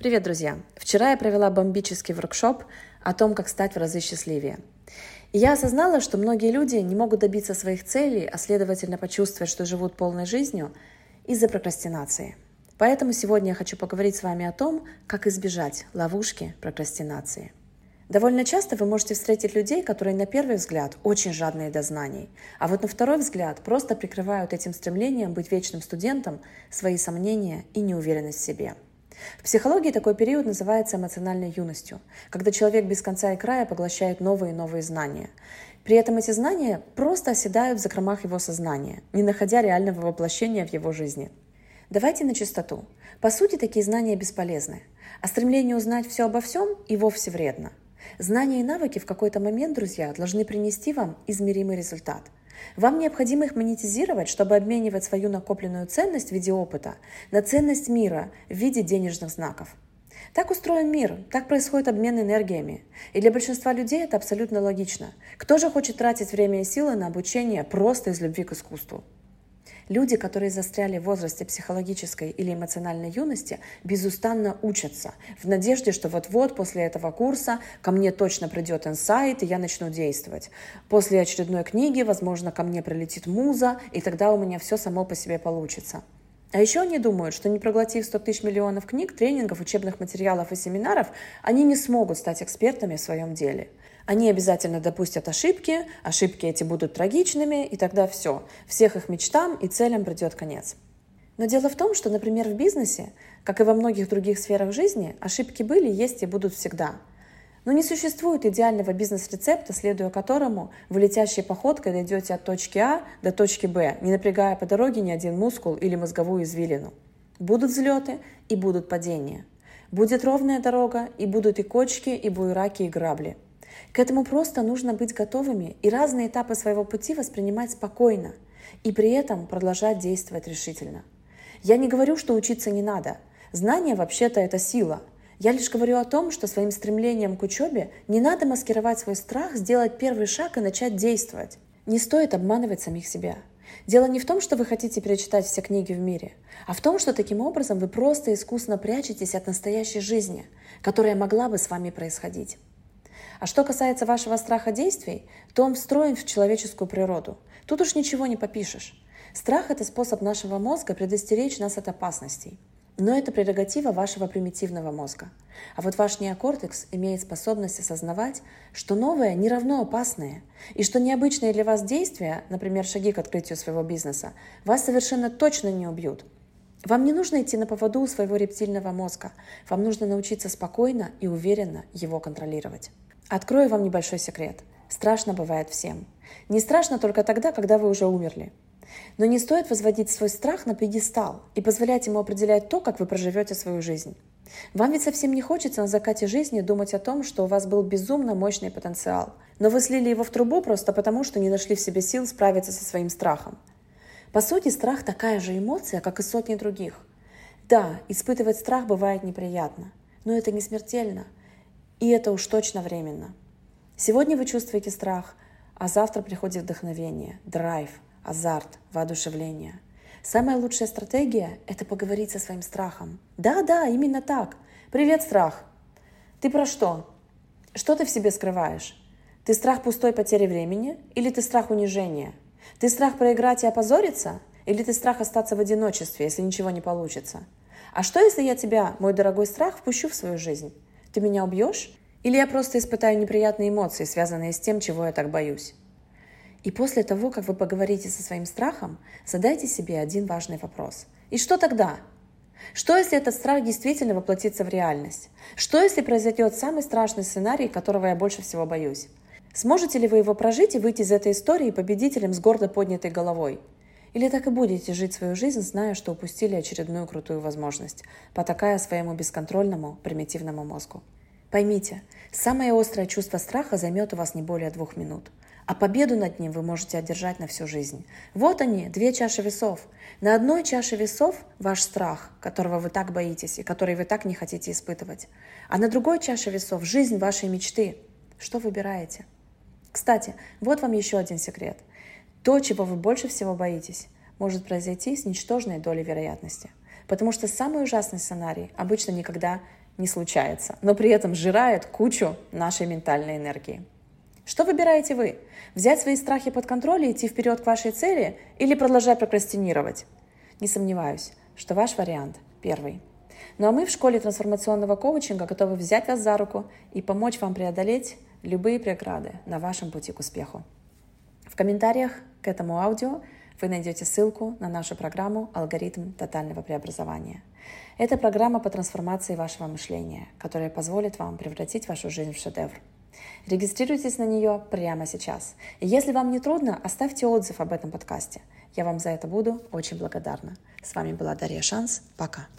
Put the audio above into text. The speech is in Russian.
Привет, друзья! Вчера я провела бомбический воркшоп о том, как стать в разы счастливее. И я осознала, что многие люди не могут добиться своих целей, а следовательно почувствовать, что живут полной жизнью из-за прокрастинации. Поэтому сегодня я хочу поговорить с вами о том, как избежать ловушки прокрастинации. Довольно часто вы можете встретить людей, которые на первый взгляд очень жадные до знаний, а вот на второй взгляд просто прикрывают этим стремлением быть вечным студентом свои сомнения и неуверенность в себе – в психологии такой период называется эмоциональной юностью, когда человек без конца и края поглощает новые и новые знания. При этом эти знания просто оседают в закромах его сознания, не находя реального воплощения в его жизни. Давайте на чистоту. По сути, такие знания бесполезны, а стремление узнать все обо всем и вовсе вредно. Знания и навыки в какой-то момент, друзья, должны принести вам измеримый результат – вам необходимо их монетизировать, чтобы обменивать свою накопленную ценность в виде опыта на ценность мира в виде денежных знаков. Так устроен мир, так происходит обмен энергиями. И для большинства людей это абсолютно логично. Кто же хочет тратить время и силы на обучение просто из любви к искусству? Люди, которые застряли в возрасте психологической или эмоциональной юности, безустанно учатся в надежде, что вот-вот после этого курса ко мне точно придет инсайт, и я начну действовать. После очередной книги, возможно, ко мне прилетит муза, и тогда у меня все само по себе получится. А еще они думают, что не проглотив 100 тысяч миллионов книг, тренингов, учебных материалов и семинаров, они не смогут стать экспертами в своем деле – они обязательно допустят ошибки, ошибки эти будут трагичными, и тогда все, всех их мечтам и целям придет конец. Но дело в том, что, например, в бизнесе, как и во многих других сферах жизни, ошибки были, есть и будут всегда. Но не существует идеального бизнес-рецепта, следуя которому вы летящей походкой дойдете от точки А до точки Б, не напрягая по дороге ни один мускул или мозговую извилину. Будут взлеты и будут падения. Будет ровная дорога, и будут и кочки, и буераки, и грабли – к этому просто нужно быть готовыми и разные этапы своего пути воспринимать спокойно и при этом продолжать действовать решительно. Я не говорю, что учиться не надо. Знание вообще-то это сила. Я лишь говорю о том, что своим стремлением к учебе не надо маскировать свой страх, сделать первый шаг и начать действовать. Не стоит обманывать самих себя. Дело не в том, что вы хотите перечитать все книги в мире, а в том, что таким образом вы просто искусно прячетесь от настоящей жизни, которая могла бы с вами происходить. А что касается вашего страха действий, то он встроен в человеческую природу. Тут уж ничего не попишешь. Страх – это способ нашего мозга предостеречь нас от опасностей. Но это прерогатива вашего примитивного мозга. А вот ваш неокортекс имеет способность осознавать, что новое не равно опасное, и что необычные для вас действия, например, шаги к открытию своего бизнеса, вас совершенно точно не убьют. Вам не нужно идти на поводу у своего рептильного мозга. Вам нужно научиться спокойно и уверенно его контролировать. Открою вам небольшой секрет. Страшно бывает всем. Не страшно только тогда, когда вы уже умерли. Но не стоит возводить свой страх на пьедестал и позволять ему определять то, как вы проживете свою жизнь. Вам ведь совсем не хочется на закате жизни думать о том, что у вас был безумно мощный потенциал, но вы слили его в трубу просто потому, что не нашли в себе сил справиться со своим страхом. По сути, страх такая же эмоция, как и сотни других. Да, испытывать страх бывает неприятно, но это не смертельно – и это уж точно временно. Сегодня вы чувствуете страх, а завтра приходит вдохновение, драйв, азарт, воодушевление. Самая лучшая стратегия – это поговорить со своим страхом. Да-да, именно так. Привет, страх. Ты про что? Что ты в себе скрываешь? Ты страх пустой потери времени или ты страх унижения? Ты страх проиграть и опозориться? Или ты страх остаться в одиночестве, если ничего не получится? А что, если я тебя, мой дорогой страх, впущу в свою жизнь? Ты меня убьешь? Или я просто испытаю неприятные эмоции, связанные с тем, чего я так боюсь? И после того, как вы поговорите со своим страхом, задайте себе один важный вопрос. И что тогда? Что, если этот страх действительно воплотится в реальность? Что, если произойдет самый страшный сценарий, которого я больше всего боюсь? Сможете ли вы его прожить и выйти из этой истории победителем с гордо поднятой головой? Или так и будете жить свою жизнь, зная, что упустили очередную крутую возможность, потакая своему бесконтрольному, примитивному мозгу? Поймите, самое острое чувство страха займет у вас не более двух минут, а победу над ним вы можете одержать на всю жизнь. Вот они, две чаши весов. На одной чаше весов ваш страх, которого вы так боитесь и который вы так не хотите испытывать. А на другой чаше весов жизнь вашей мечты. Что выбираете? Кстати, вот вам еще один секрет – то, чего вы больше всего боитесь, может произойти с ничтожной долей вероятности. Потому что самый ужасный сценарий обычно никогда не случается, но при этом сжирает кучу нашей ментальной энергии. Что выбираете вы? Взять свои страхи под контроль и идти вперед к вашей цели или продолжать прокрастинировать? Не сомневаюсь, что ваш вариант первый. Ну а мы в школе трансформационного коучинга готовы взять вас за руку и помочь вам преодолеть любые преграды на вашем пути к успеху. В комментариях к этому аудио вы найдете ссылку на нашу программу «Алгоритм тотального преобразования». Это программа по трансформации вашего мышления, которая позволит вам превратить вашу жизнь в шедевр. Регистрируйтесь на нее прямо сейчас. И если вам не трудно, оставьте отзыв об этом подкасте. Я вам за это буду очень благодарна. С вами была Дарья Шанс. Пока.